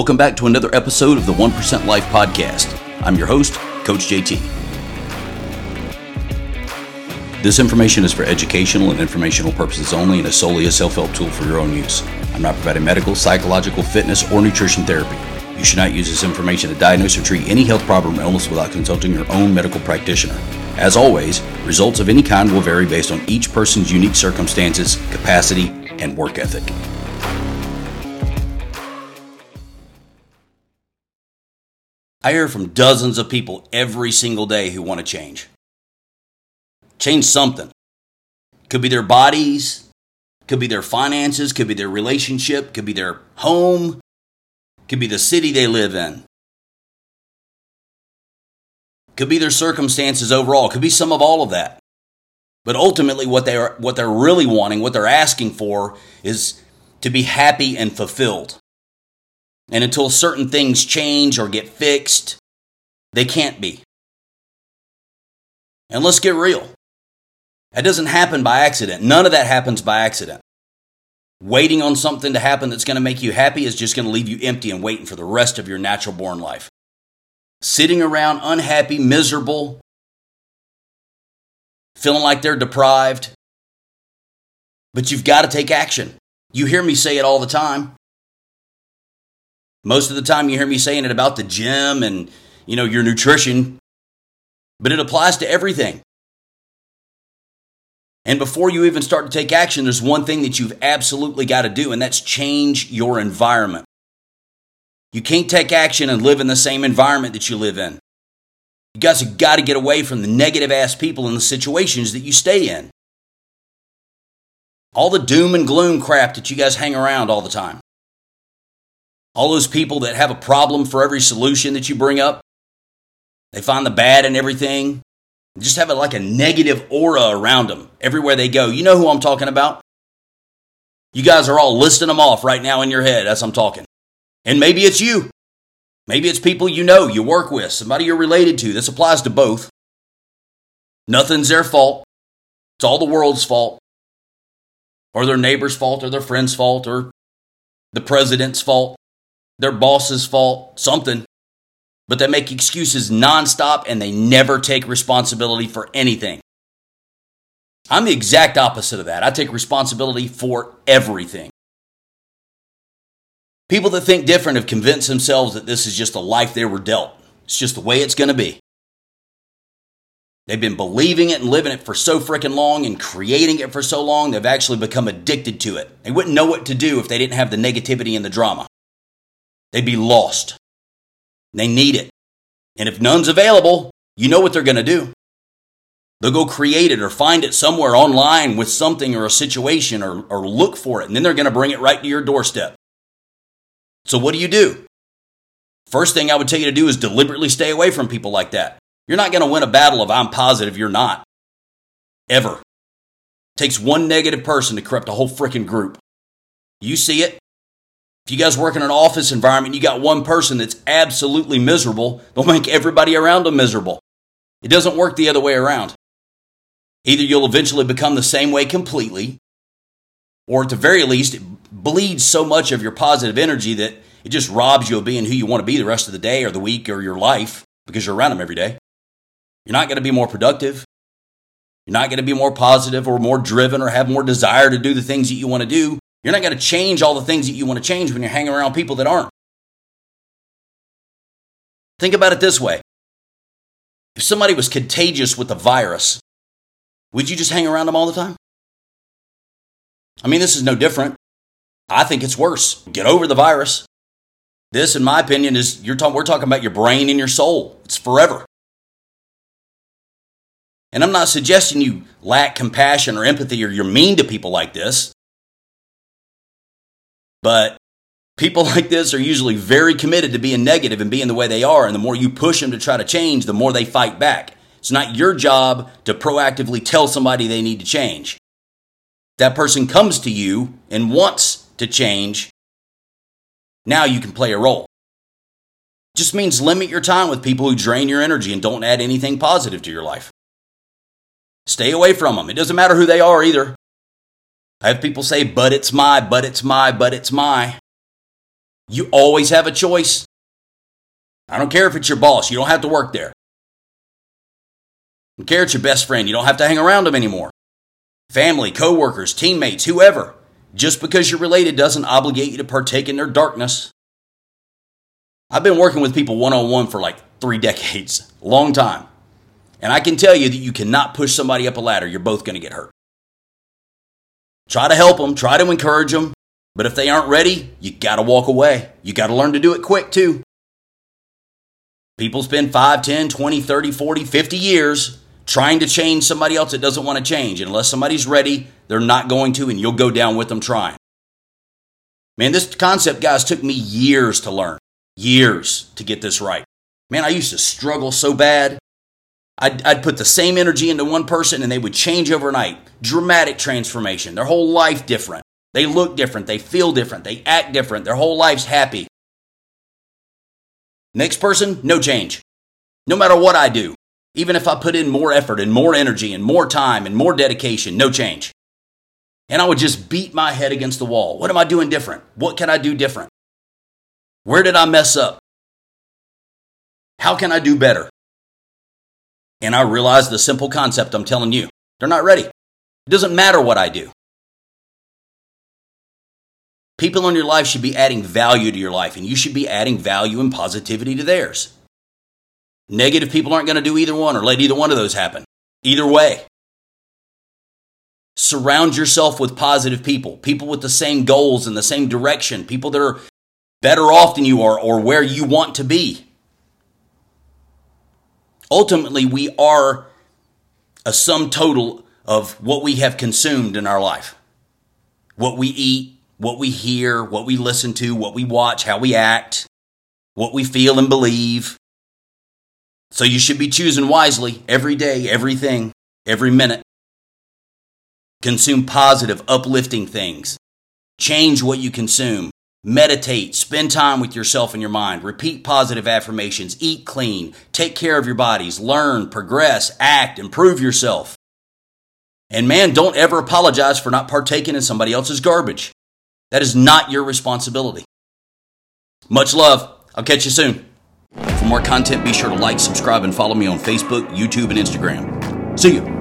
Welcome back to another episode of the 1% Life Podcast. I'm your host, Coach JT. This information is for educational and informational purposes only and is solely a self help tool for your own use. I'm not providing medical, psychological, fitness, or nutrition therapy. You should not use this information to diagnose or treat any health problem or illness without consulting your own medical practitioner. As always, results of any kind will vary based on each person's unique circumstances, capacity, and work ethic. I hear from dozens of people every single day who want to change. Change something. Could be their bodies, could be their finances, could be their relationship, could be their home, could be the city they live in. Could be their circumstances overall, could be some of all of that. But ultimately what they are what they're really wanting, what they're asking for is to be happy and fulfilled. And until certain things change or get fixed, they can't be. And let's get real. That doesn't happen by accident. None of that happens by accident. Waiting on something to happen that's going to make you happy is just going to leave you empty and waiting for the rest of your natural born life. Sitting around unhappy, miserable, feeling like they're deprived. But you've got to take action. You hear me say it all the time. Most of the time you hear me saying it about the gym and, you know, your nutrition, but it applies to everything. And before you even start to take action, there's one thing that you've absolutely got to do, and that's change your environment. You can't take action and live in the same environment that you live in. You guys have got to get away from the negative ass people and the situations that you stay in. All the doom and gloom crap that you guys hang around all the time. All those people that have a problem for every solution that you bring up, they find the bad in everything. Just have a, like a negative aura around them everywhere they go. You know who I'm talking about? You guys are all listing them off right now in your head as I'm talking. And maybe it's you. Maybe it's people you know, you work with, somebody you're related to. This applies to both. Nothing's their fault. It's all the world's fault. Or their neighbor's fault, or their friend's fault, or the president's fault their boss's fault, something. But they make excuses nonstop and they never take responsibility for anything. I'm the exact opposite of that. I take responsibility for everything. People that think different have convinced themselves that this is just a life they were dealt. It's just the way it's going to be. They've been believing it and living it for so freaking long and creating it for so long, they've actually become addicted to it. They wouldn't know what to do if they didn't have the negativity and the drama. They'd be lost. They need it. And if none's available, you know what they're going to do. They'll go create it or find it somewhere online with something or a situation or, or look for it, and then they're going to bring it right to your doorstep. So, what do you do? First thing I would tell you to do is deliberately stay away from people like that. You're not going to win a battle if I'm positive you're not. Ever. It takes one negative person to corrupt a whole freaking group. You see it, if you guys work in an office environment, you got one person that's absolutely miserable, they'll make everybody around them miserable. It doesn't work the other way around. Either you'll eventually become the same way completely, or at the very least, it bleeds so much of your positive energy that it just robs you of being who you want to be the rest of the day or the week or your life because you're around them every day. You're not going to be more productive. You're not going to be more positive or more driven or have more desire to do the things that you want to do you're not going to change all the things that you want to change when you're hanging around people that aren't. Think about it this way if somebody was contagious with the virus, would you just hang around them all the time? I mean, this is no different. I think it's worse. Get over the virus. This, in my opinion, is you're talking, we're talking about your brain and your soul. It's forever. And I'm not suggesting you lack compassion or empathy or you're mean to people like this. But people like this are usually very committed to being negative and being the way they are. And the more you push them to try to change, the more they fight back. It's not your job to proactively tell somebody they need to change. That person comes to you and wants to change. Now you can play a role. Just means limit your time with people who drain your energy and don't add anything positive to your life. Stay away from them. It doesn't matter who they are either. I have people say, but it's my, but it's my, but it's my. You always have a choice. I don't care if it's your boss, you don't have to work there. I don't care if it's your best friend, you don't have to hang around them anymore. Family, coworkers, teammates, whoever. Just because you're related doesn't obligate you to partake in their darkness. I've been working with people one on one for like three decades, long time. And I can tell you that you cannot push somebody up a ladder. You're both going to get hurt. Try to help them, try to encourage them. But if they aren't ready, you got to walk away. You got to learn to do it quick too. People spend 5, 10, 20, 30, 40, 50 years trying to change somebody else that doesn't want to change. And unless somebody's ready, they're not going to, and you'll go down with them trying. Man, this concept, guys, took me years to learn. Years to get this right. Man, I used to struggle so bad. I'd, I'd put the same energy into one person and they would change overnight. Dramatic transformation. Their whole life different. They look different. They feel different. They act different. Their whole life's happy. Next person, no change. No matter what I do, even if I put in more effort and more energy and more time and more dedication, no change. And I would just beat my head against the wall. What am I doing different? What can I do different? Where did I mess up? How can I do better? And I realized the simple concept I'm telling you. They're not ready. It doesn't matter what I do. People in your life should be adding value to your life, and you should be adding value and positivity to theirs. Negative people aren't going to do either one or let either one of those happen. Either way. Surround yourself with positive people, people with the same goals and the same direction, people that are better off than you are or where you want to be. Ultimately, we are a sum total of what we have consumed in our life. What we eat, what we hear, what we listen to, what we watch, how we act, what we feel and believe. So you should be choosing wisely every day, everything, every minute. Consume positive, uplifting things. Change what you consume. Meditate, spend time with yourself and your mind, repeat positive affirmations, eat clean, take care of your bodies, learn, progress, act, improve yourself. And man, don't ever apologize for not partaking in somebody else's garbage. That is not your responsibility. Much love. I'll catch you soon. For more content, be sure to like, subscribe, and follow me on Facebook, YouTube, and Instagram. See you.